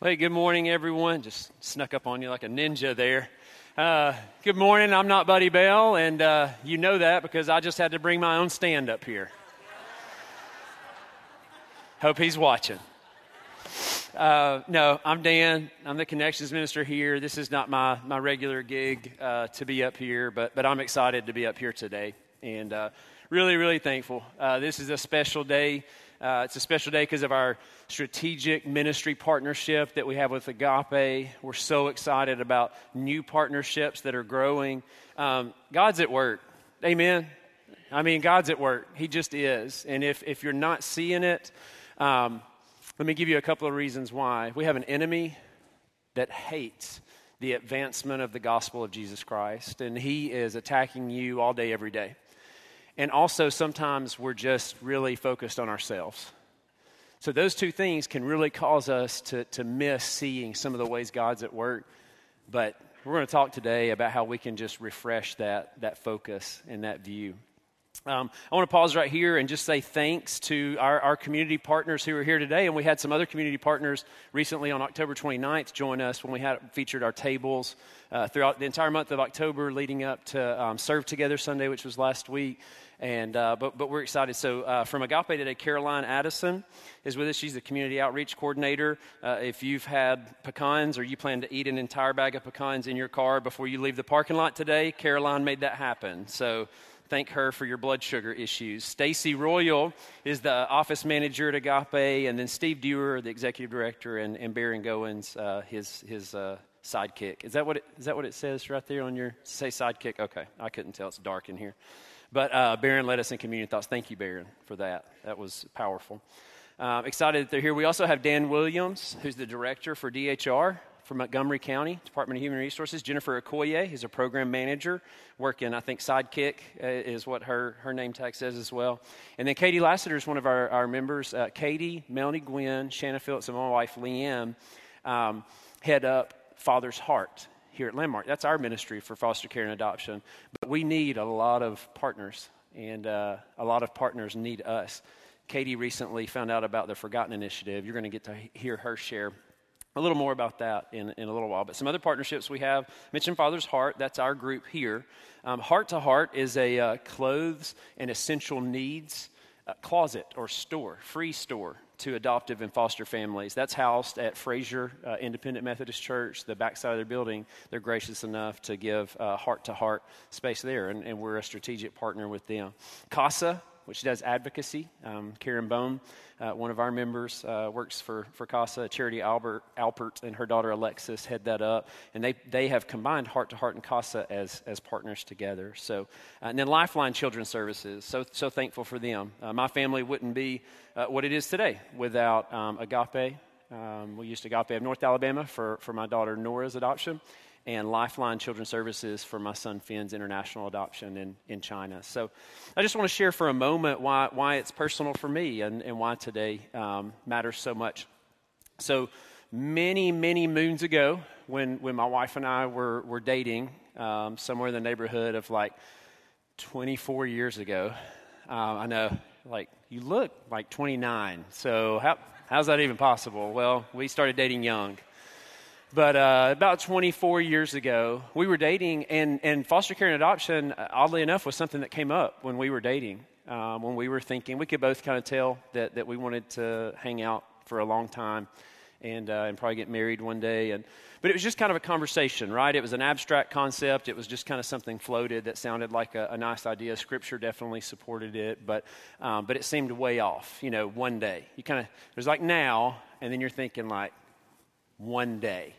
Hey, good morning, everyone. Just snuck up on you like a ninja there. Uh, good morning. I'm not Buddy Bell, and uh, you know that because I just had to bring my own stand up here. Hope he's watching. Uh, no, I'm Dan. I'm the connections minister here. This is not my, my regular gig uh, to be up here, but, but I'm excited to be up here today. And uh, really, really thankful. Uh, this is a special day. Uh, it's a special day because of our strategic ministry partnership that we have with Agape. We're so excited about new partnerships that are growing. Um, God's at work. Amen. I mean, God's at work. He just is. And if, if you're not seeing it, um, let me give you a couple of reasons why. We have an enemy that hates the advancement of the gospel of Jesus Christ, and he is attacking you all day, every day. And also, sometimes we're just really focused on ourselves. So, those two things can really cause us to, to miss seeing some of the ways God's at work. But we're going to talk today about how we can just refresh that, that focus and that view. Um, I want to pause right here and just say thanks to our, our, community partners who are here today. And we had some other community partners recently on October 29th join us when we had featured our tables uh, throughout the entire month of October, leading up to um, Serve Together Sunday, which was last week. And, uh, but, but we're excited. So, uh, from Agape today, Caroline Addison is with us. She's the community outreach coordinator. Uh, if you've had pecans or you plan to eat an entire bag of pecans in your car before you leave the parking lot today, Caroline made that happen. So, thank her for your blood sugar issues. Stacy Royal is the office manager at Agape, and then Steve Dewar, the executive director, and, and Baron Goins, uh, his, his uh, sidekick. Is that, what it, is that what it says right there on your say sidekick? Okay, I couldn't tell. It's dark in here. But uh, Baron led us in communion thoughts. Thank you, Baron, for that. That was powerful. Uh, excited that they're here. We also have Dan Williams, who's the director for DHR for Montgomery County Department of Human Resources. Jennifer Okoye is a program manager working, I think, Sidekick uh, is what her, her name tag says as well. And then Katie Lassiter is one of our, our members. Uh, Katie, Melanie Gwynn, Shanna Phillips, and my wife, Leanne, um, head up Father's Heart here at Landmark. That's our ministry for foster care and adoption. But we need a lot of partners, and uh, a lot of partners need us. Katie recently found out about the Forgotten Initiative. You're going to get to hear her share a little more about that in, in a little while. But some other partnerships we have mentioned Father's Heart, that's our group here. Um, Heart to Heart is a uh, clothes and essential needs closet or store, free store to adoptive and foster families. That's housed at Frazer uh, Independent Methodist Church, the backside of their building. They're gracious enough to give heart to heart space there, and, and, we're a strategic partner with them. CASA, which does advocacy, um, Karen Bone uh, one of our members uh, works for, for CASA. Charity Albert, Alpert and her daughter Alexis head that up. And they, they have combined Heart to Heart and CASA as, as partners together. So, uh, and then Lifeline Children's Services. So, so thankful for them. Uh, my family wouldn't be uh, what it is today without um, Agape. Um, we used Agape of North Alabama for, for my daughter Nora's adoption and Lifeline Children's Services for my son Finn's international adoption in, in China. So I just want to share for a moment why, why it's personal for me and, and why today um, matters so much. So many, many moons ago, when, when my wife and I were, were dating, um, somewhere in the neighborhood of like 24 years ago, uh, I know, like, you look like 29. So how, how's that even possible? Well, we started dating young. But uh, about 24 years ago, we were dating, and, and foster care and adoption, uh, oddly enough, was something that came up when we were dating. Um, when we were thinking, we could both kind of tell that, that we wanted to hang out for a long time and, uh, and probably get married one day. And, but it was just kind of a conversation, right? It was an abstract concept. It was just kind of something floated that sounded like a, a nice idea. Scripture definitely supported it, but, um, but it seemed way off, you know, one day. You kind of, it was like now, and then you're thinking like, one day.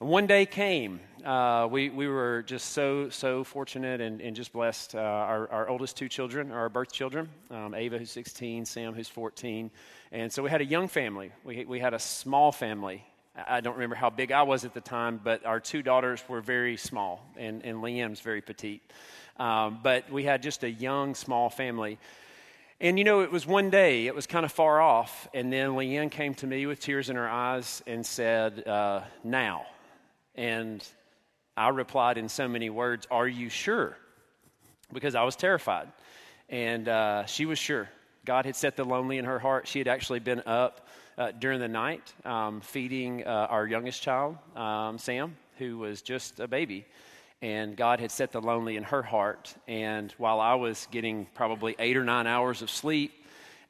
And one day came. Uh, we, we were just so, so fortunate and, and just blessed. Uh, our, our oldest two children our birth children um, Ava, who's 16, Sam, who's 14. And so we had a young family. We, we had a small family. I don't remember how big I was at the time, but our two daughters were very small, and, and Liam's very petite. Um, but we had just a young, small family. And you know, it was one day, it was kind of far off, and then Leanne came to me with tears in her eyes and said, uh, Now. And I replied in so many words, Are you sure? Because I was terrified. And uh, she was sure. God had set the lonely in her heart. She had actually been up uh, during the night um, feeding uh, our youngest child, um, Sam, who was just a baby. And God had set the lonely in her heart. And while I was getting probably eight or nine hours of sleep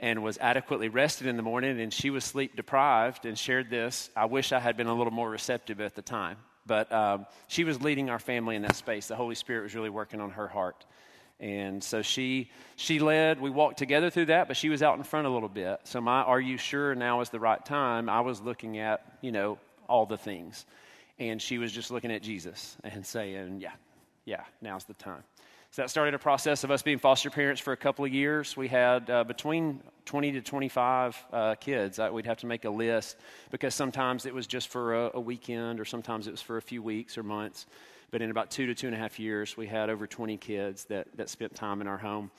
and was adequately rested in the morning, and she was sleep deprived and shared this, I wish I had been a little more receptive at the time. But um, she was leading our family in that space. The Holy Spirit was really working on her heart. And so she she led. We walked together through that, but she was out in front a little bit. So my "Are you sure now is the right time?" I was looking at you know all the things, and she was just looking at Jesus and saying, "Yeah, yeah, now's the time." So that started a process of us being foster parents for a couple of years. We had uh, between 20 to 25 uh, kids. we'd have to make a list because sometimes it was just for a, a weekend, or sometimes it was for a few weeks or months. But in about two to two and a half years, we had over 20 kids that, that spent time in our home.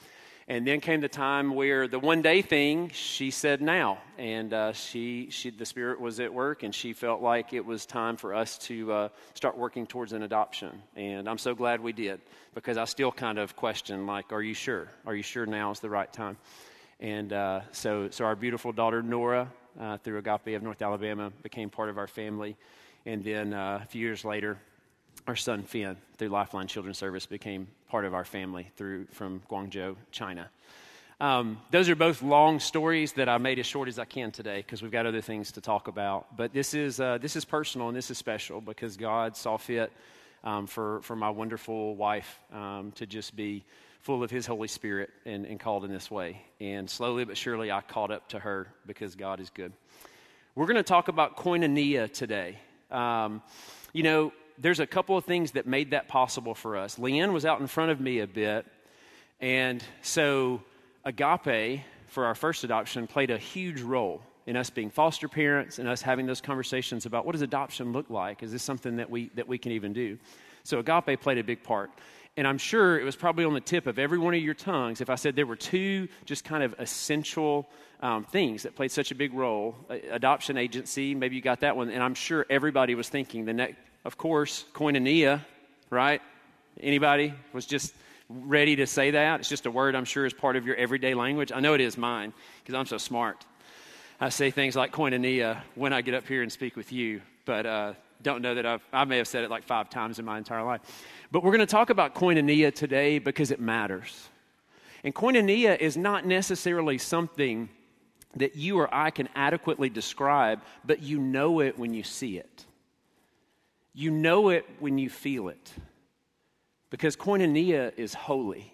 And then came the time where the one day thing, she said now. And uh, she, she, the Spirit was at work, and she felt like it was time for us to uh, start working towards an adoption. And I'm so glad we did because I still kind of question, like, are you sure? Are you sure now is the right time? And uh, so, so our beautiful daughter, Nora, uh, through Agape of North Alabama, became part of our family. And then uh, a few years later, our son Finn, through Lifeline Children's Service, became part of our family through from Guangzhou, China. Um, those are both long stories that I made as short as I can today because we've got other things to talk about. But this is uh, this is personal and this is special because God saw fit um, for for my wonderful wife um, to just be full of His Holy Spirit and, and called in this way. And slowly but surely, I caught up to her because God is good. We're going to talk about koinonia today. Um, you know, there's a couple of things that made that possible for us. Leanne was out in front of me a bit, and so agape for our first adoption played a huge role in us being foster parents and us having those conversations about what does adoption look like? Is this something that we that we can even do? So agape played a big part. And I'm sure it was probably on the tip of every one of your tongues if I said there were two just kind of essential um, things that played such a big role. Adoption agency, maybe you got that one. And I'm sure everybody was thinking the next, of course, koinonia, right? Anybody was just ready to say that? It's just a word I'm sure is part of your everyday language. I know it is mine because I'm so smart. I say things like koinonia when I get up here and speak with you, but uh, don't know that I've, I may have said it like five times in my entire life. But we're going to talk about koinonia today because it matters. And koinonia is not necessarily something that you or I can adequately describe, but you know it when you see it. You know it when you feel it. Because koinonia is holy.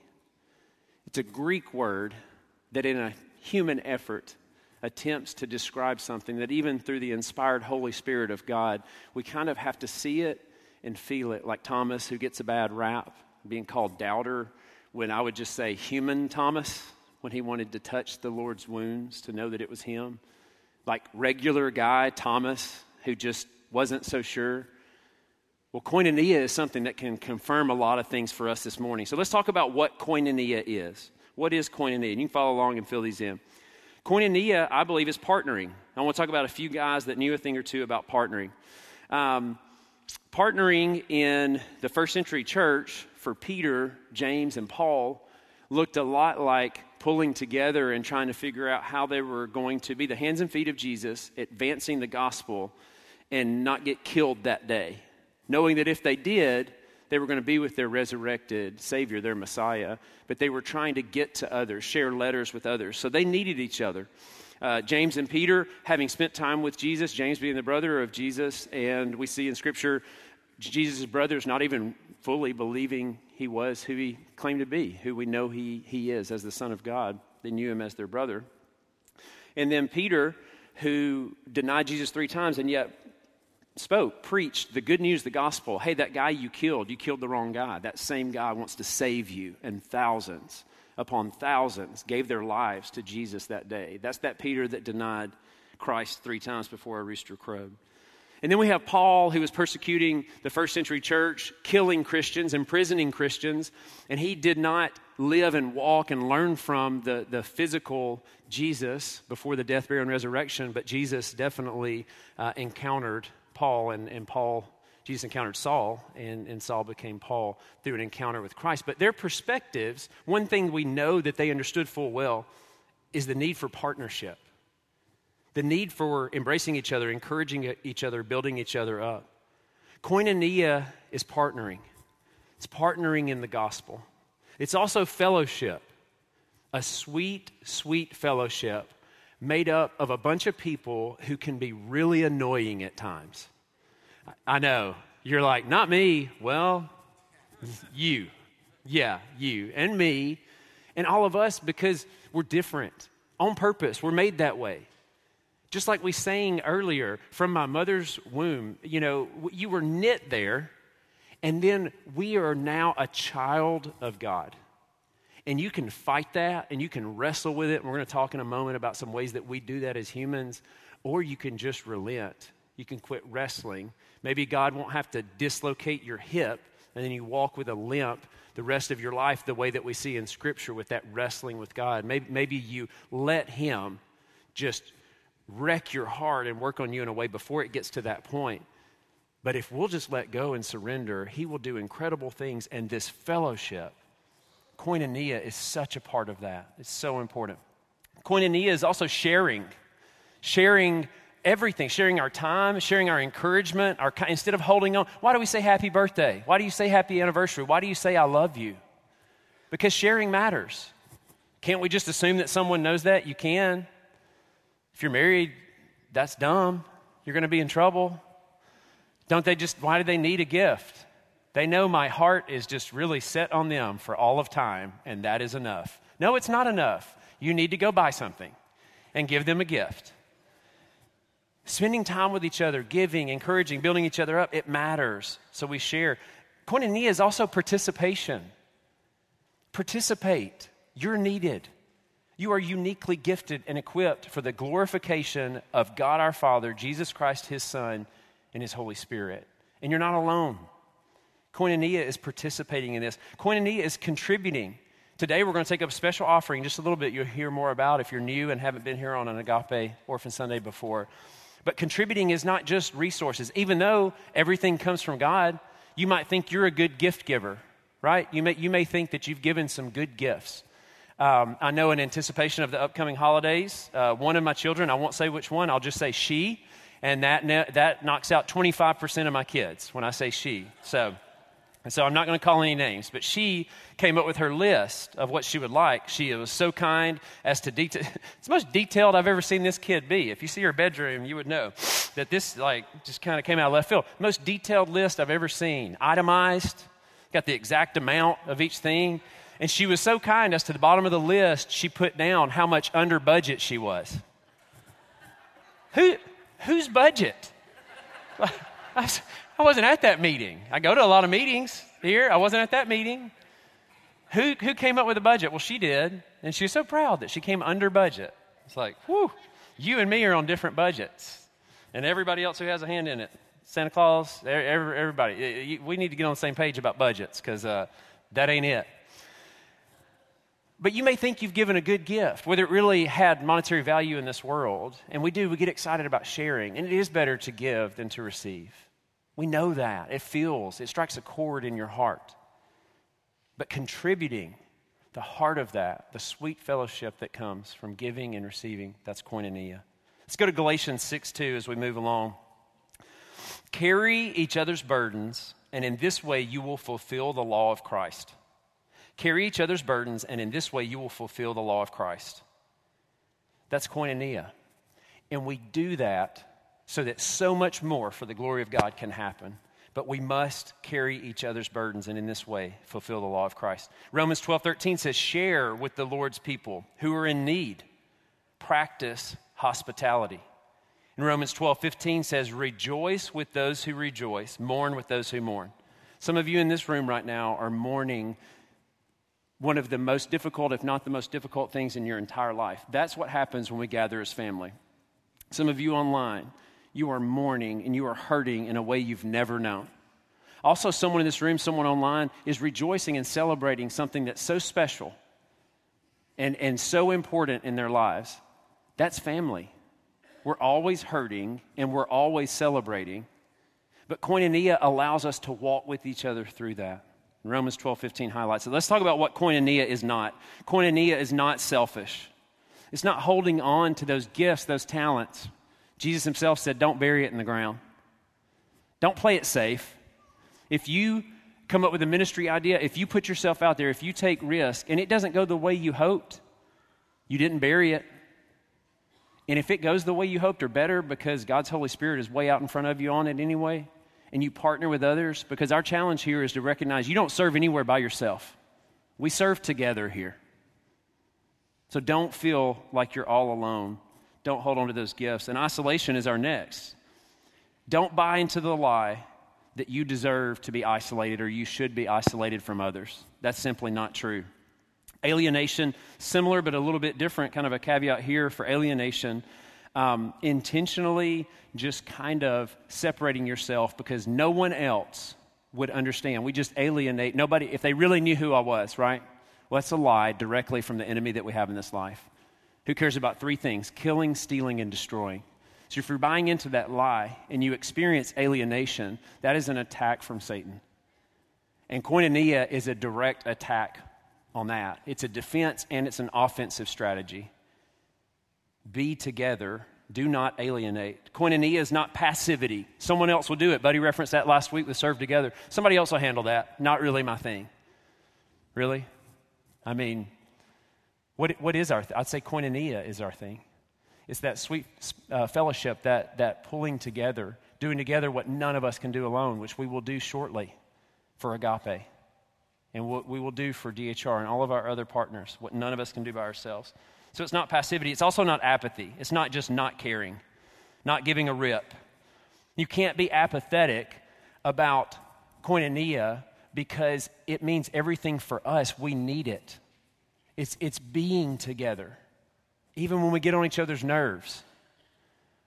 It's a Greek word that, in a human effort, attempts to describe something that, even through the inspired Holy Spirit of God, we kind of have to see it and feel it. Like Thomas, who gets a bad rap, being called doubter, when I would just say human Thomas, when he wanted to touch the Lord's wounds to know that it was him. Like regular guy Thomas, who just wasn't so sure. Well, koinonia is something that can confirm a lot of things for us this morning. So let's talk about what koinonia is. What is koinonia? And you can follow along and fill these in. Koinonia, I believe, is partnering. I want to talk about a few guys that knew a thing or two about partnering. Um, partnering in the first century church for Peter, James, and Paul looked a lot like pulling together and trying to figure out how they were going to be the hands and feet of Jesus, advancing the gospel, and not get killed that day knowing that if they did, they were going to be with their resurrected Savior, their Messiah, but they were trying to get to others, share letters with others. So they needed each other. Uh, James and Peter, having spent time with Jesus, James being the brother of Jesus, and we see in Scripture Jesus' brothers not even fully believing he was who he claimed to be, who we know he, he is as the Son of God. They knew him as their brother. And then Peter, who denied Jesus three times and yet spoke, preached the good news, the gospel. Hey, that guy you killed, you killed the wrong guy. That same guy wants to save you. And thousands upon thousands gave their lives to Jesus that day. That's that Peter that denied Christ three times before a rooster crowed. And then we have Paul, who was persecuting the first century church, killing Christians, imprisoning Christians, and he did not live and walk and learn from the, the physical Jesus before the death, burial, and resurrection, but Jesus definitely uh, encountered Paul, and, and Paul, Jesus encountered Saul, and, and Saul became Paul through an encounter with Christ. But their perspectives, one thing we know that they understood full well is the need for partnership, the need for embracing each other, encouraging each other, building each other up. Koinonia is partnering, it's partnering in the gospel. It's also fellowship, a sweet, sweet fellowship made up of a bunch of people who can be really annoying at times. I know. You're like, not me. Well, you. Yeah, you and me and all of us because we're different on purpose. We're made that way. Just like we sang earlier, from my mother's womb, you know, you were knit there, and then we are now a child of God. And you can fight that and you can wrestle with it. And we're going to talk in a moment about some ways that we do that as humans. Or you can just relent. You can quit wrestling. Maybe God won't have to dislocate your hip and then you walk with a limp the rest of your life the way that we see in Scripture with that wrestling with God. Maybe, maybe you let Him just wreck your heart and work on you in a way before it gets to that point. But if we'll just let go and surrender, He will do incredible things. And this fellowship, koinonia, is such a part of that. It's so important. Koinonia is also sharing, sharing everything, sharing our time, sharing our encouragement, our, instead of holding on. Why do we say happy birthday? Why do you say happy anniversary? Why do you say I love you? Because sharing matters. Can't we just assume that someone knows that? You can. If you're married, that's dumb. You're going to be in trouble. Don't they just, why do they need a gift? They know my heart is just really set on them for all of time, and that is enough. No, it's not enough. You need to go buy something and give them a gift. Spending time with each other, giving, encouraging, building each other up, it matters. So we share. Koinonia is also participation. Participate. You're needed. You are uniquely gifted and equipped for the glorification of God our Father, Jesus Christ, His Son, and His Holy Spirit. And you're not alone. Koinonia is participating in this. Koinonia is contributing. Today, we're going to take up a special offering, just a little bit you'll hear more about if you're new and haven't been here on an Agape Orphan Sunday before. But contributing is not just resources. Even though everything comes from God, you might think you're a good gift giver, right? You may, you may think that you've given some good gifts. Um, I know in anticipation of the upcoming holidays, uh, one of my children, I won't say which one, I'll just say she, and that, that knocks out 25% of my kids when I say she. So, and so I'm not going to call any names, but she came up with her list of what she would like. She was so kind as to detail. It's the most detailed I've ever seen this kid be. If you see her bedroom, you would know that this like just kind of came out of left field. Most detailed list I've ever seen, itemized, got the exact amount of each thing. And she was so kind as to the bottom of the list, she put down how much under budget she was. Who, whose budget? I wasn't at that meeting. I go to a lot of meetings here. I wasn't at that meeting. Who, who came up with the budget? Well, she did. And she was so proud that she came under budget. It's like, whew, you and me are on different budgets. And everybody else who has a hand in it Santa Claus, everybody. We need to get on the same page about budgets because uh, that ain't it. But you may think you've given a good gift, whether it really had monetary value in this world. And we do, we get excited about sharing. And it is better to give than to receive. We know that. It feels, it strikes a chord in your heart. But contributing, the heart of that, the sweet fellowship that comes from giving and receiving, that's koinonia. Let's go to Galatians 6 2 as we move along. Carry each other's burdens, and in this way you will fulfill the law of Christ. Carry each other's burdens, and in this way you will fulfill the law of Christ. That's koinonia. And we do that so that so much more for the glory of God can happen. But we must carry each other's burdens and in this way fulfill the law of Christ. Romans 12 13 says, Share with the Lord's people who are in need, practice hospitality. And Romans 12 15 says, Rejoice with those who rejoice, mourn with those who mourn. Some of you in this room right now are mourning one of the most difficult, if not the most difficult things in your entire life. That's what happens when we gather as family. Some of you online, you are mourning and you are hurting in a way you've never known. Also, someone in this room, someone online, is rejoicing and celebrating something that's so special and, and so important in their lives. That's family. We're always hurting and we're always celebrating. But koinonia allows us to walk with each other through that. Romans 12, 15 highlights it. Let's talk about what koinonia is not. Koinonia is not selfish. It's not holding on to those gifts, those talents. Jesus himself said, Don't bury it in the ground. Don't play it safe. If you come up with a ministry idea, if you put yourself out there, if you take risk and it doesn't go the way you hoped, you didn't bury it. And if it goes the way you hoped or better because God's Holy Spirit is way out in front of you on it anyway, and you partner with others, because our challenge here is to recognize you don't serve anywhere by yourself. We serve together here. So don't feel like you're all alone. Don't hold on to those gifts. And isolation is our next. Don't buy into the lie that you deserve to be isolated or you should be isolated from others. That's simply not true. Alienation, similar but a little bit different, kind of a caveat here for alienation. Um, intentionally just kind of separating yourself because no one else would understand. We just alienate. Nobody, if they really knew who I was, right? Well, that's a lie directly from the enemy that we have in this life. Who cares about three things killing, stealing, and destroying? So if you're buying into that lie and you experience alienation, that is an attack from Satan. And koinonia is a direct attack on that. It's a defense and it's an offensive strategy. Be together. Do not alienate. Koinonia is not passivity. Someone else will do it. Buddy referenced that last week with Serve Together. Somebody else will handle that. Not really my thing. Really? I mean, what, what is our, th- I'd say koinonia is our thing. It's that sweet uh, fellowship, that, that pulling together, doing together what none of us can do alone, which we will do shortly for Agape and what we will do for DHR and all of our other partners, what none of us can do by ourselves. So it's not passivity. It's also not apathy. It's not just not caring, not giving a rip. You can't be apathetic about koinonia because it means everything for us. We need it. It's, it's being together, even when we get on each other's nerves.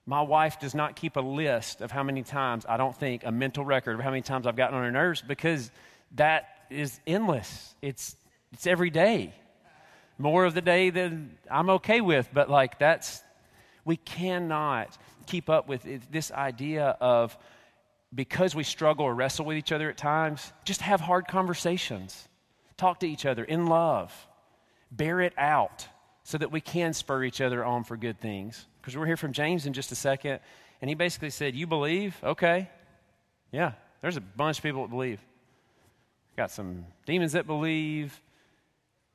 My wife does not keep a list of how many times, I don't think, a mental record of how many times I've gotten on her nerves because that is endless. It's, it's every day. More of the day than I'm okay with, but like that's, we cannot keep up with this idea of because we struggle or wrestle with each other at times, just have hard conversations. Talk to each other in love. Bear it out so that we can spur each other on for good things. Because we're here from James in just a second, and he basically said, You believe? Okay. Yeah, there's a bunch of people that believe got some demons that believe.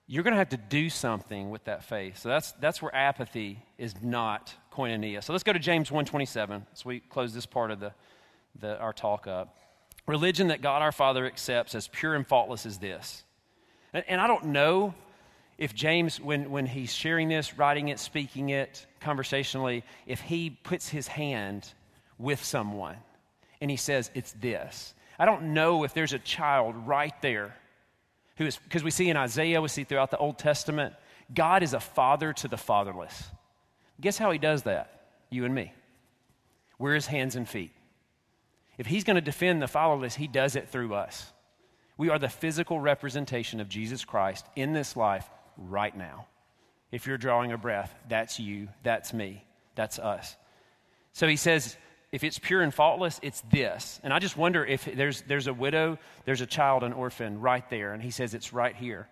You're going to have to do something with that faith. So that's, that's where apathy is not koinonia. So let's go to James 127 as we close this part of the, the, our talk up. Religion that God our Father accepts as pure and faultless is this. And, and I don't know if James, when, when he's sharing this, writing it, speaking it conversationally, if he puts his hand with someone and he says, It's this. I don't know if there's a child right there who is, because we see in Isaiah, we see throughout the Old Testament, God is a father to the fatherless. Guess how he does that? You and me. We're his hands and feet. If he's going to defend the fatherless, he does it through us. We are the physical representation of Jesus Christ in this life right now. If you're drawing a breath, that's you, that's me, that's us. So he says, if it's pure and faultless, it's this. And I just wonder if there's, there's a widow, there's a child, an orphan right there, and he says it's right here.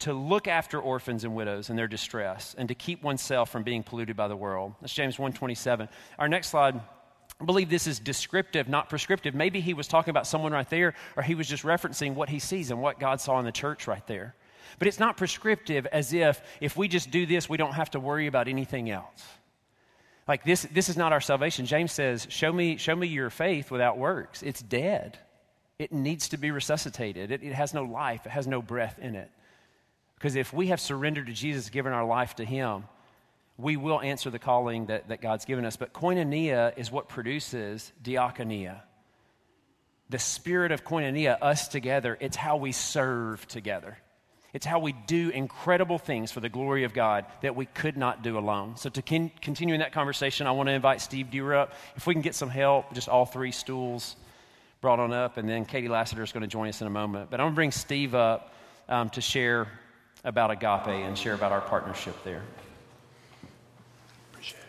To look after orphans and widows in their distress and to keep oneself from being polluted by the world. That's James 127. Our next slide, I believe this is descriptive, not prescriptive. Maybe he was talking about someone right there, or he was just referencing what he sees and what God saw in the church right there. But it's not prescriptive as if if we just do this, we don't have to worry about anything else. Like this, this is not our salvation. James says, show me, show me your faith without works. It's dead. It needs to be resuscitated. It, it has no life, it has no breath in it. Because if we have surrendered to Jesus, given our life to Him, we will answer the calling that, that God's given us. But koinonia is what produces diakonia. The spirit of koinonia, us together, it's how we serve together. It's how we do incredible things for the glory of God that we could not do alone. So, to con- continue in that conversation, I want to invite Steve Dewar up. If we can get some help, just all three stools brought on up, and then Katie Lassiter is going to join us in a moment. But I'm going to bring Steve up um, to share about Agape and share about our partnership there. Appreciate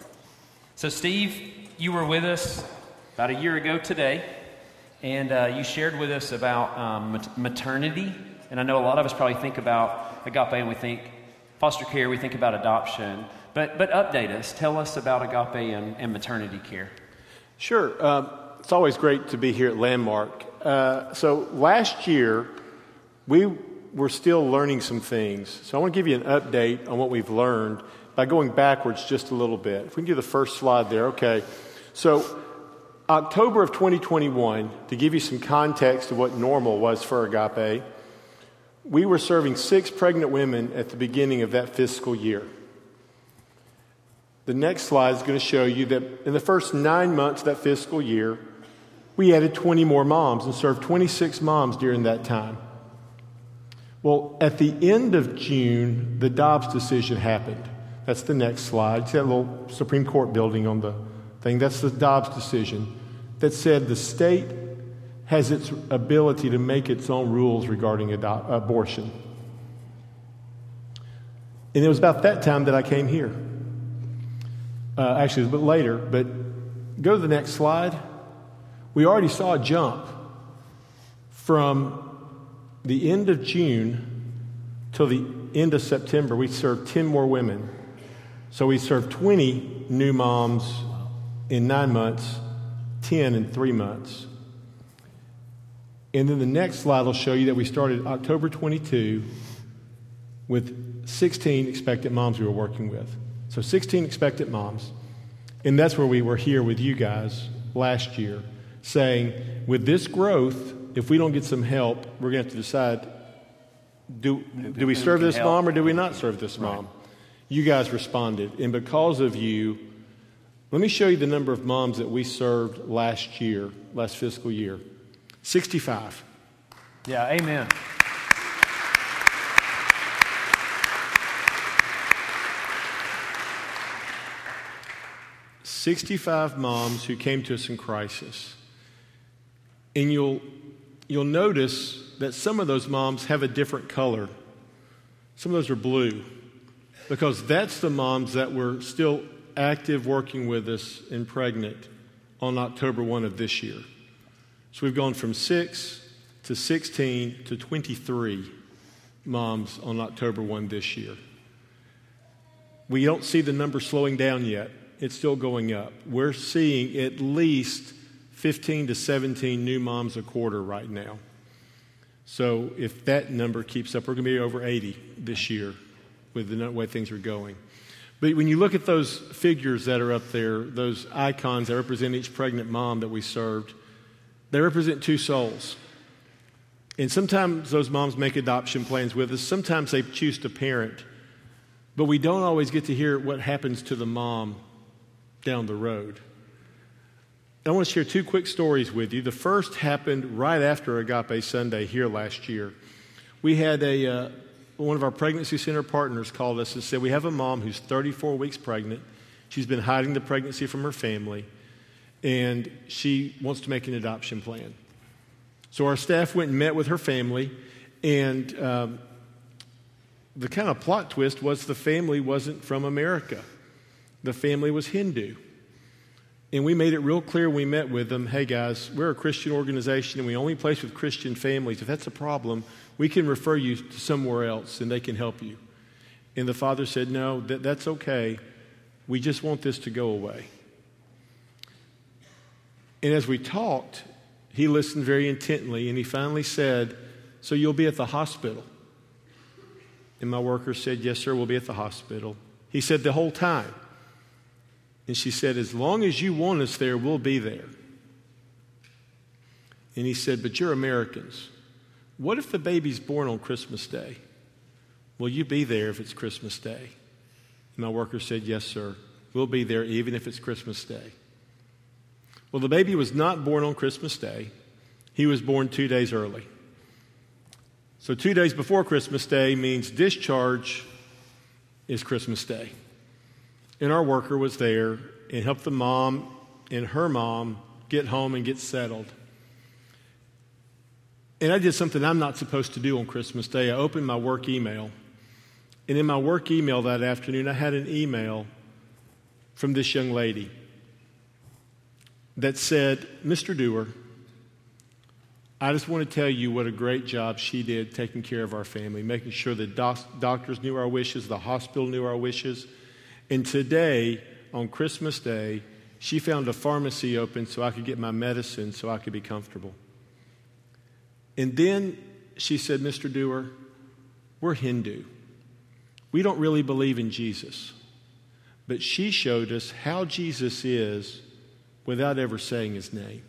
it. So, Steve, you were with us about a year ago today and uh, you shared with us about um, maternity And I know a lot of us probably think about agape and we think foster care, we think about adoption. But, but update us. Tell us about agape and, and maternity care. Sure. Um, it's always great to be here at Landmark. Uh, so last year, we were still learning some things. So I want to give you an update on what we've learned by going backwards just a little bit. If we can do the first slide there, okay. So October of 2021, to give you some context of what normal was for Agape, we were serving six pregnant women at the beginning of that fiscal year. The next slide is going to show you that in the first nine months of that fiscal year, we added 20 more moms and served 26 moms during that time. Well, at the end of June, the Dobbs decision happened. That's the next slide. See that little Supreme Court building on the thing? That's the Dobbs decision that said the state has its ability to make its own rules regarding abortion. And it was about that time that I came here. Uh, actually, it was a bit later, but go to the next slide. We already saw a jump from the end of June till the end of September. We served 10 more women. So we served 20 new moms in nine months, 10 in three months. And then the next slide will show you that we started October 22 with 16 expectant moms we were working with. So 16 expectant moms. And that's where we were here with you guys last year, saying, with this growth, if we don't get some help, we're going to have to decide do, do we serve this mom or do we not serve this mom? Right. You guys responded. And because of you, let me show you the number of moms that we served last year, last fiscal year 65. Yeah, amen. 65 moms who came to us in crisis. And you'll, you'll notice that some of those moms have a different color. Some of those are blue because that's the moms that were still active working with us and pregnant on October 1 of this year. So we've gone from 6 to 16 to 23 moms on October 1 this year. We don't see the number slowing down yet it's still going up. We're seeing at least 15 to 17 new moms a quarter right now. So if that number keeps up, we're going to be over 80 this year with the way things are going. But when you look at those figures that are up there, those icons that represent each pregnant mom that we served, they represent two souls. And sometimes those moms make adoption plans with us. Sometimes they choose to parent. But we don't always get to hear what happens to the mom down the road. I want to share two quick stories with you. The first happened right after Agape Sunday here last year. We had a, uh, one of our pregnancy center partners called us and said, We have a mom who's 34 weeks pregnant. She's been hiding the pregnancy from her family, and she wants to make an adoption plan. So our staff went and met with her family, and um, the kind of plot twist was the family wasn't from America. The family was Hindu. And we made it real clear when we met with them hey, guys, we're a Christian organization and we only place with Christian families. If that's a problem, we can refer you to somewhere else and they can help you. And the father said, no, that, that's okay. We just want this to go away. And as we talked, he listened very intently and he finally said, So you'll be at the hospital? And my worker said, Yes, sir, we'll be at the hospital. He said, The whole time. And she said, As long as you want us there, we'll be there. And he said, But you're Americans. What if the baby's born on Christmas Day? Will you be there if it's Christmas Day? And my worker said, Yes, sir. We'll be there even if it's Christmas Day. Well, the baby was not born on Christmas Day, he was born two days early. So, two days before Christmas Day means discharge is Christmas Day and our worker was there and helped the mom and her mom get home and get settled. And I did something I'm not supposed to do on Christmas Day. I opened my work email. And in my work email that afternoon, I had an email from this young lady that said, Mr. Dewar, I just want to tell you what a great job she did taking care of our family, making sure the doc- doctors knew our wishes, the hospital knew our wishes. And today, on Christmas Day, she found a pharmacy open so I could get my medicine so I could be comfortable. And then she said, Mr. Dewar, we're Hindu. We don't really believe in Jesus. But she showed us how Jesus is without ever saying his name.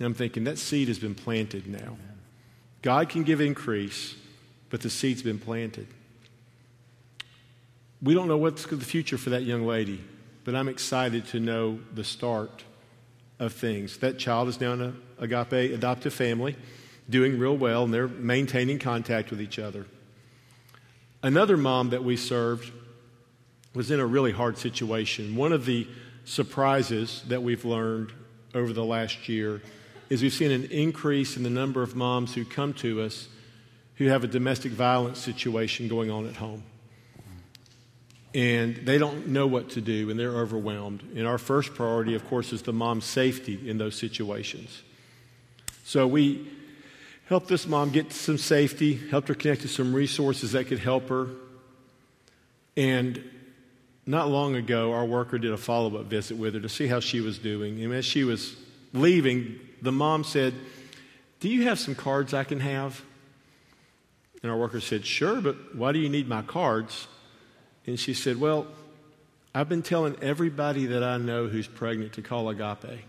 And I'm thinking that seed has been planted now. God can give increase, but the seed's been planted. We don't know what's the future for that young lady, but I'm excited to know the start of things. That child is now in a agape adoptive family, doing real well, and they're maintaining contact with each other. Another mom that we served was in a really hard situation. One of the surprises that we've learned over the last year is we've seen an increase in the number of moms who come to us who have a domestic violence situation going on at home. And they don't know what to do and they're overwhelmed. And our first priority, of course, is the mom's safety in those situations. So we helped this mom get some safety, helped her connect to some resources that could help her. And not long ago, our worker did a follow up visit with her to see how she was doing. And as she was leaving, the mom said, Do you have some cards I can have? And our worker said, Sure, but why do you need my cards? And she said, Well, I've been telling everybody that I know who's pregnant to call Agape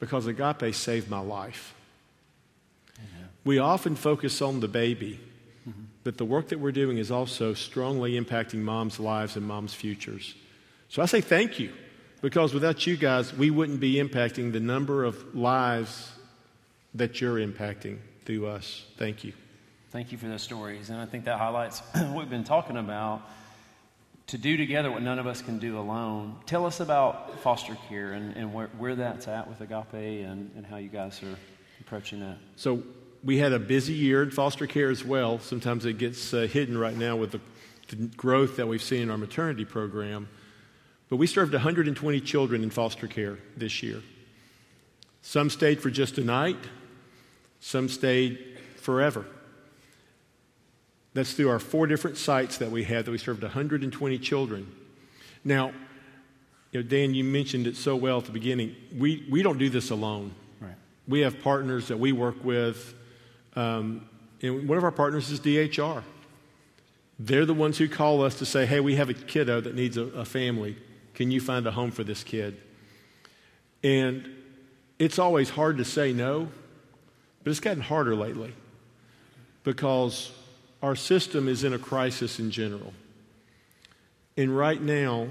because Agape saved my life. Mm-hmm. We often focus on the baby, mm-hmm. but the work that we're doing is also strongly impacting moms' lives and moms' futures. So I say thank you because without you guys, we wouldn't be impacting the number of lives that you're impacting through us. Thank you. Thank you for those stories. And I think that highlights what we've been talking about to do together what none of us can do alone. Tell us about foster care and, and where, where that's at with Agape and, and how you guys are approaching that. So, we had a busy year in foster care as well. Sometimes it gets uh, hidden right now with the, the growth that we've seen in our maternity program. But we served 120 children in foster care this year. Some stayed for just a night, some stayed forever. That's through our four different sites that we had that we served 120 children. Now, you know, Dan, you mentioned it so well at the beginning. We, we don't do this alone. Right. We have partners that we work with. Um, and one of our partners is DHR. They're the ones who call us to say, hey, we have a kiddo that needs a, a family. Can you find a home for this kid? And it's always hard to say no, but it's gotten harder lately because our system is in a crisis in general. And right now,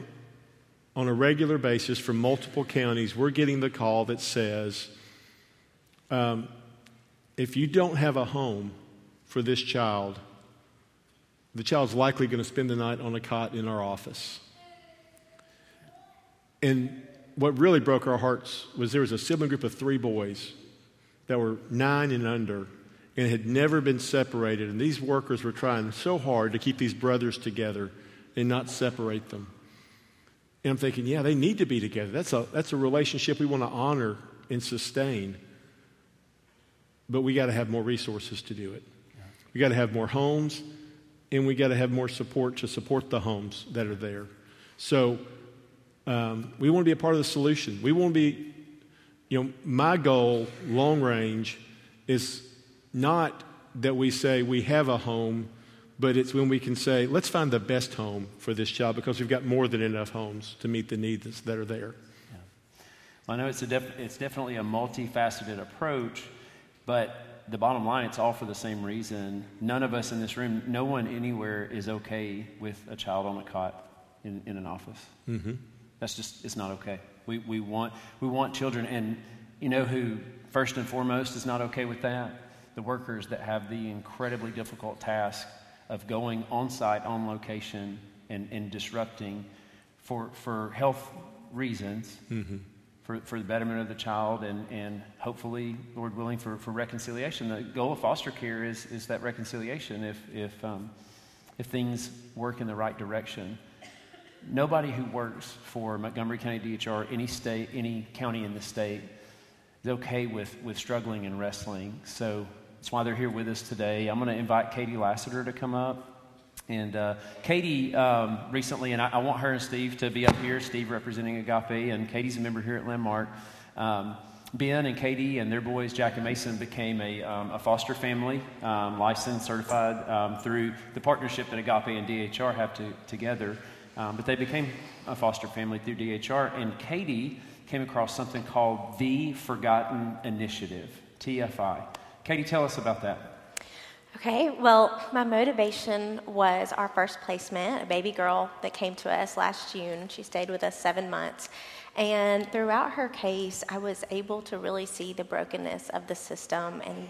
on a regular basis from multiple counties, we're getting the call that says, um, if you don't have a home for this child, the child's likely going to spend the night on a cot in our office. And what really broke our hearts was there was a sibling group of three boys that were nine and under and had never been separated. And these workers were trying so hard to keep these brothers together and not separate them. And I'm thinking, yeah, they need to be together. That's a, that's a relationship we want to honor and sustain. But we got to have more resources to do it. We got to have more homes, and we got to have more support to support the homes that are there. So um, we want to be a part of the solution. We want to be, you know, my goal, long range, is not that we say we have a home, but it's when we can say, let's find the best home for this child because we've got more than enough homes to meet the needs that are there. Yeah. Well, I know it's, a def- it's definitely a multifaceted approach, but the bottom line, it's all for the same reason. None of us in this room, no one anywhere is okay with a child on a cot in, in an office. Mm-hmm. That's just, it's not okay. We, we, want, we want children, and you know who, first and foremost, is not okay with that? The workers that have the incredibly difficult task of going on site, on location, and, and disrupting for, for health reasons, mm-hmm. for, for the betterment of the child, and, and hopefully, Lord willing, for, for reconciliation. The goal of foster care is, is that reconciliation if, if, um, if things work in the right direction. Nobody who works for Montgomery County DHR, any state, any county in the state, is okay with, with struggling and wrestling. So that's why they're here with us today. I'm going to invite Katie Lassiter to come up. And uh, Katie um, recently, and I, I, want her and Steve to be up here, Steve representing Agape, and Katie's a member here at Landmark. Um, Ben and Katie and their boys, Jack and Mason, became a, um, a foster family, um, licensed, certified um, through the partnership that Agape and DHR have to, together. Um, but they became a foster family through DHR. And Katie came across something called the Forgotten Initiative, TFI. Katie, tell us about that. Okay, well, my motivation was our first placement, a baby girl that came to us last June. She stayed with us seven months. And throughout her case, I was able to really see the brokenness of the system, and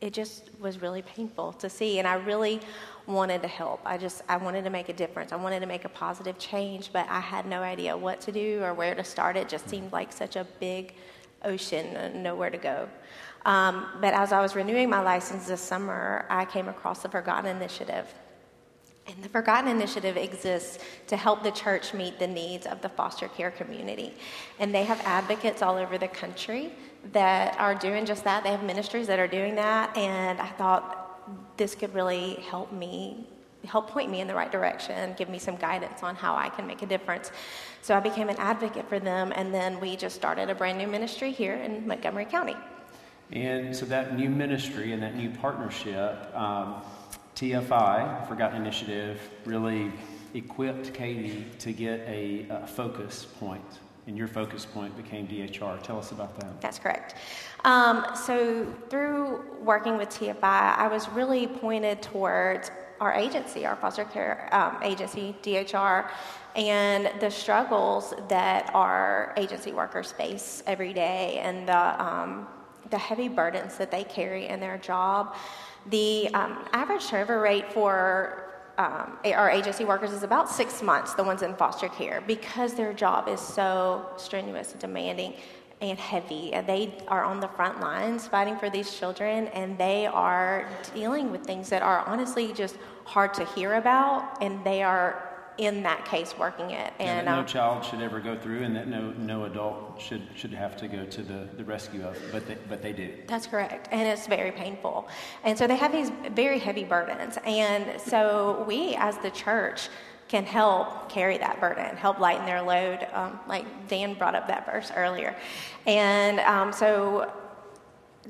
it just was really painful to see. And I really wanted to help. I just I wanted to make a difference. I wanted to make a positive change, but I had no idea what to do or where to start. It just hmm. seemed like such a big ocean nowhere to go. Um, but as I was renewing my license this summer, I came across the Forgotten Initiative. And the Forgotten Initiative exists to help the church meet the needs of the foster care community. And they have advocates all over the country that are doing just that. They have ministries that are doing that. And I thought this could really help me, help point me in the right direction, give me some guidance on how I can make a difference. So I became an advocate for them. And then we just started a brand new ministry here in Montgomery County. And so that new ministry and that new partnership, um, TFI, Forgotten Initiative, really equipped Katie to get a, a, focus point, and your focus point became DHR. Tell us about that. That's correct. Um, so, through working with TFI, I was really pointed towards our agency, our foster care um, agency, DHR, and the struggles that our agency workers face every day and the, um, the heavy burdens that they carry in their job. The um, average turnover rate for um, our agency workers is about six months, the ones in foster care, because their job is so strenuous and demanding and heavy. And they are on the front lines fighting for these children, and they are dealing with things that are honestly just hard to hear about, and they are in that case working it. And, no um, child should ever go through, and that no no adult should should have to go to the, the rescue of, but they, but they do. That's correct, and it's very painful. And so they have these very heavy burdens, and so we as the church can help carry that burden, help lighten their load. Um, like Dan brought up that verse earlier, and um, so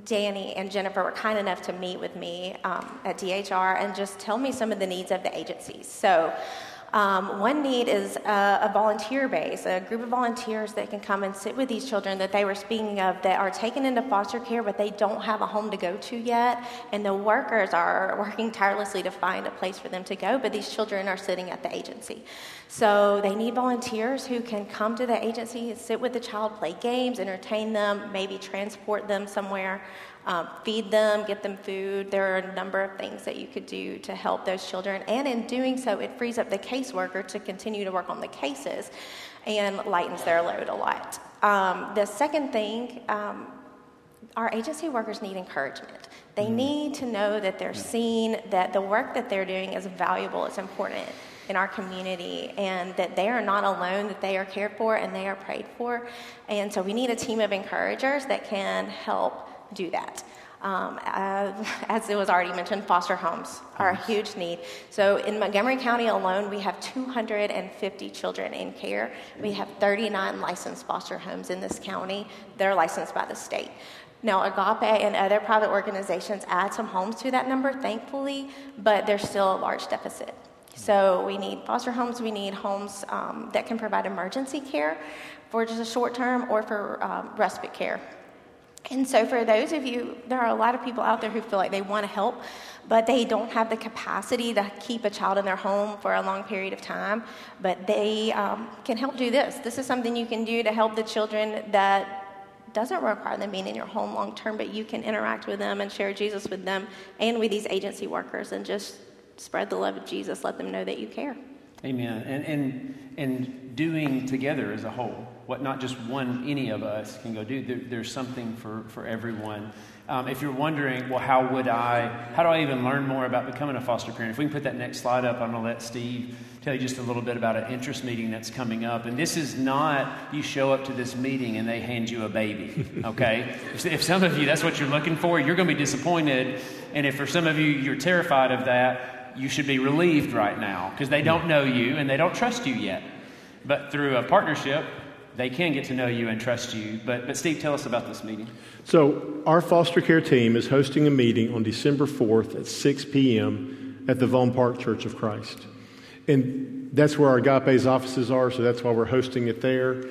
Danny and Jennifer were kind enough to meet with me um, at DHR and just tell me some of the needs of the agencies. So. Um, one need is a, a, volunteer base, a group of volunteers that can come and sit with these children that they were speaking of that are taken into foster care, but they don't have a home to go to yet. And the workers are working tirelessly to find a place for them to go, but these children are sitting at the agency. So they need volunteers who can come to the agency, sit with the child, play games, entertain them, maybe transport them somewhere um, feed them, get them food. There are a number of things that you could do to help those children. And in doing so, it frees up the caseworker to continue to work on the cases and lightens their load a lot. Um, the second thing, um, our agency workers need encouragement. They mm. need to know that they're seen, that the work that they're doing is valuable, it's important in our community, and that they are not alone, that they are cared for and they are prayed for. And so we need a team of encouragers that can help do that. Um, uh, as it was already mentioned, foster homes are a huge need. So in Montgomery County alone, we have 250 children in care. We have 39 licensed foster homes in this county. They're licensed by the state. Now, Agape and other private organizations add some homes to that number, thankfully, but there's still a large deficit. So we need foster homes, we need homes um, that can provide emergency care for just a short term or for um, respite care and so, for those of you, there are a lot of people out there who feel like they want to help, but they don't have the capacity to keep a child in their home for a long period of time. But they um, can help do this. This is something you can do to help the children that doesn't require them being in your home long term, but you can interact with them and share Jesus with them and with these agency workers and just spread the love of Jesus. Let them know that you care. Amen. And, and, and doing together as a whole, what not just one, any of us can go do. There, there's something for, for everyone. Um, if you're wondering, well, how would I, how do I even learn more about becoming a foster parent? If we can put that next slide up, I'm going to let Steve tell you just a little bit about an interest meeting that's coming up. And this is not you show up to this meeting and they hand you a baby, okay? if, if some of you, that's what you're looking for, you're going to be disappointed. And if for some of you, you're terrified of that, you should be relieved right now because they don't know you and they don't trust you yet. But through a partnership, they can get to know you and trust you. But, but Steve, tell us about this meeting. So, our foster care team is hosting a meeting on December 4th at 6 p.m. at the Vaughn Park Church of Christ. And that's where our Agape's offices are, so that's why we're hosting it there.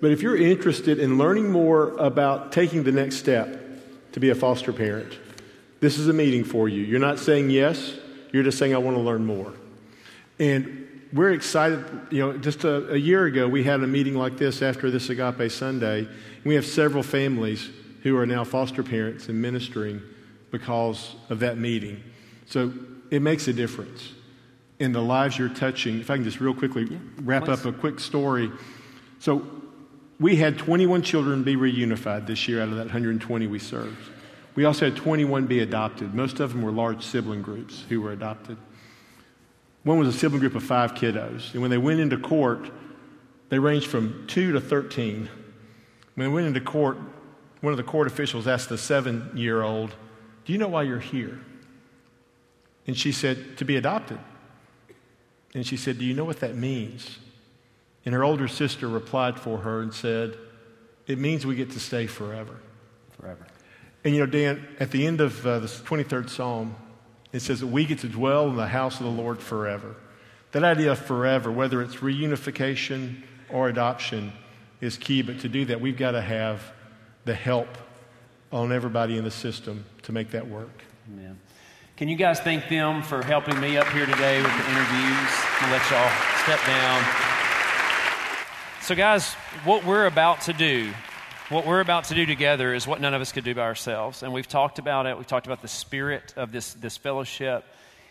But if you're interested in learning more about taking the next step to be a foster parent, this is a meeting for you. You're not saying yes, you're just saying, I want to learn more. And we're excited. You know, just a, a, year ago, we had a meeting like this after this Agape Sunday. We have several families who are now foster parents and ministering because of that meeting. So it makes a difference in the lives you're touching. If I can just real quickly yeah, wrap please. up a quick story. So we had 21 children be reunified this year out of that 120 we served. We also had 21 be adopted. Most of them were large sibling groups who were adopted. One was a sibling group of five kiddos. And when they went into court, they ranged from 2 to 13. When they went into court, one of the court officials asked the seven year old, Do you know why you're here? And she said, To be adopted. And she said, Do you know what that means? And her older sister replied for her and said, It means we get to stay forever. Forever. And you know, Dan, at the end of uh, the 23rd Psalm, it says that we get to dwell in the house of the Lord forever. That idea of forever, whether it's reunification or adoption, is key. But to do that, we've got to have the help on everybody in the system to make that work. Amen. Can you guys thank them for helping me up here today with the interviews? To let y'all step down. So, guys, what we're about to do what we're about to do together is what none of us could do by ourselves. And we've talked about it. We've talked about the spirit of this, this fellowship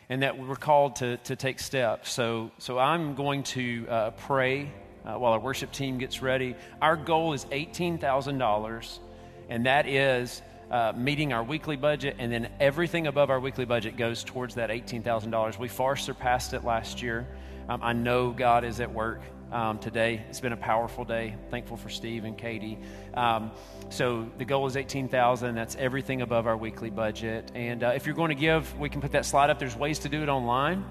and that we're called to, to take steps. So, so I'm going to uh, pray uh, while our worship team gets ready. Our goal is $18,000, and that is uh, meeting our weekly budget, and then everything above our weekly budget goes towards that $18,000. We far surpassed it last year. Um, I know God is at work um, today. It's been a powerful day. Thankful for Steve and Katie. Um, so the goal is 18,000. That's everything above our weekly budget. And uh, if you're going to give, we can put that slide up. There's ways to do it online.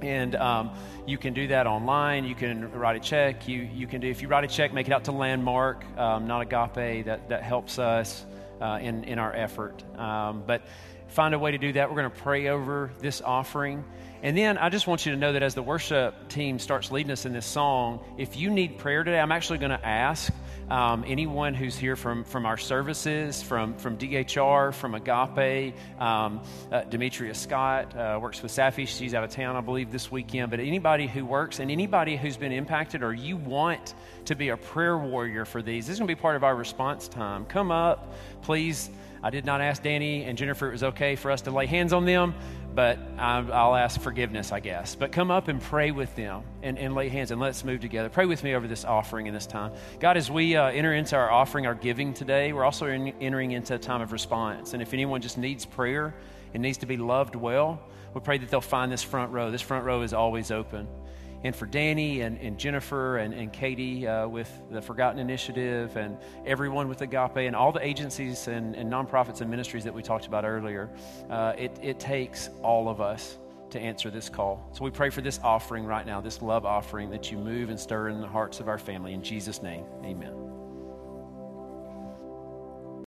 And um, you can do that online. You can write a check. You, you can do, if you write a check, make it out to Landmark, um, not Agape. That, that helps us uh, in, in our effort. Um, but find a way to do that. We're going to pray over this offering. And then I just want you to know that as the worship team starts leading us in this song, if you need prayer today, I'm actually going to ask um, anyone who's here from, from our services, from, from DHR, from Agape, um, uh, Demetria Scott uh, works with Safi. She's out of town, I believe, this weekend. But anybody who works and anybody who's been impacted or you want to be a prayer warrior for these, this is going to be part of our response time. Come up, please. I did not ask Danny and Jennifer it was okay for us to lay hands on them but I'll ask forgiveness, I guess. But come up and pray with them and, and lay hands and let's move together. Pray with me over this offering in this time. God, as we uh, enter into our offering, our giving today, we're also in, entering into a time of response. And if anyone just needs prayer and needs to be loved well, we pray that they'll find this front row. This front row is always open and for Danny and, and Jennifer and, and Katie uh, with the Forgotten Initiative and everyone with Agape and all the agencies and, and nonprofits and ministries that we talked about earlier. Uh, it, it takes all of us to answer this call. So we pray for this offering right now, this love offering, that you move and stir in the hearts of our family. In Jesus' name, amen.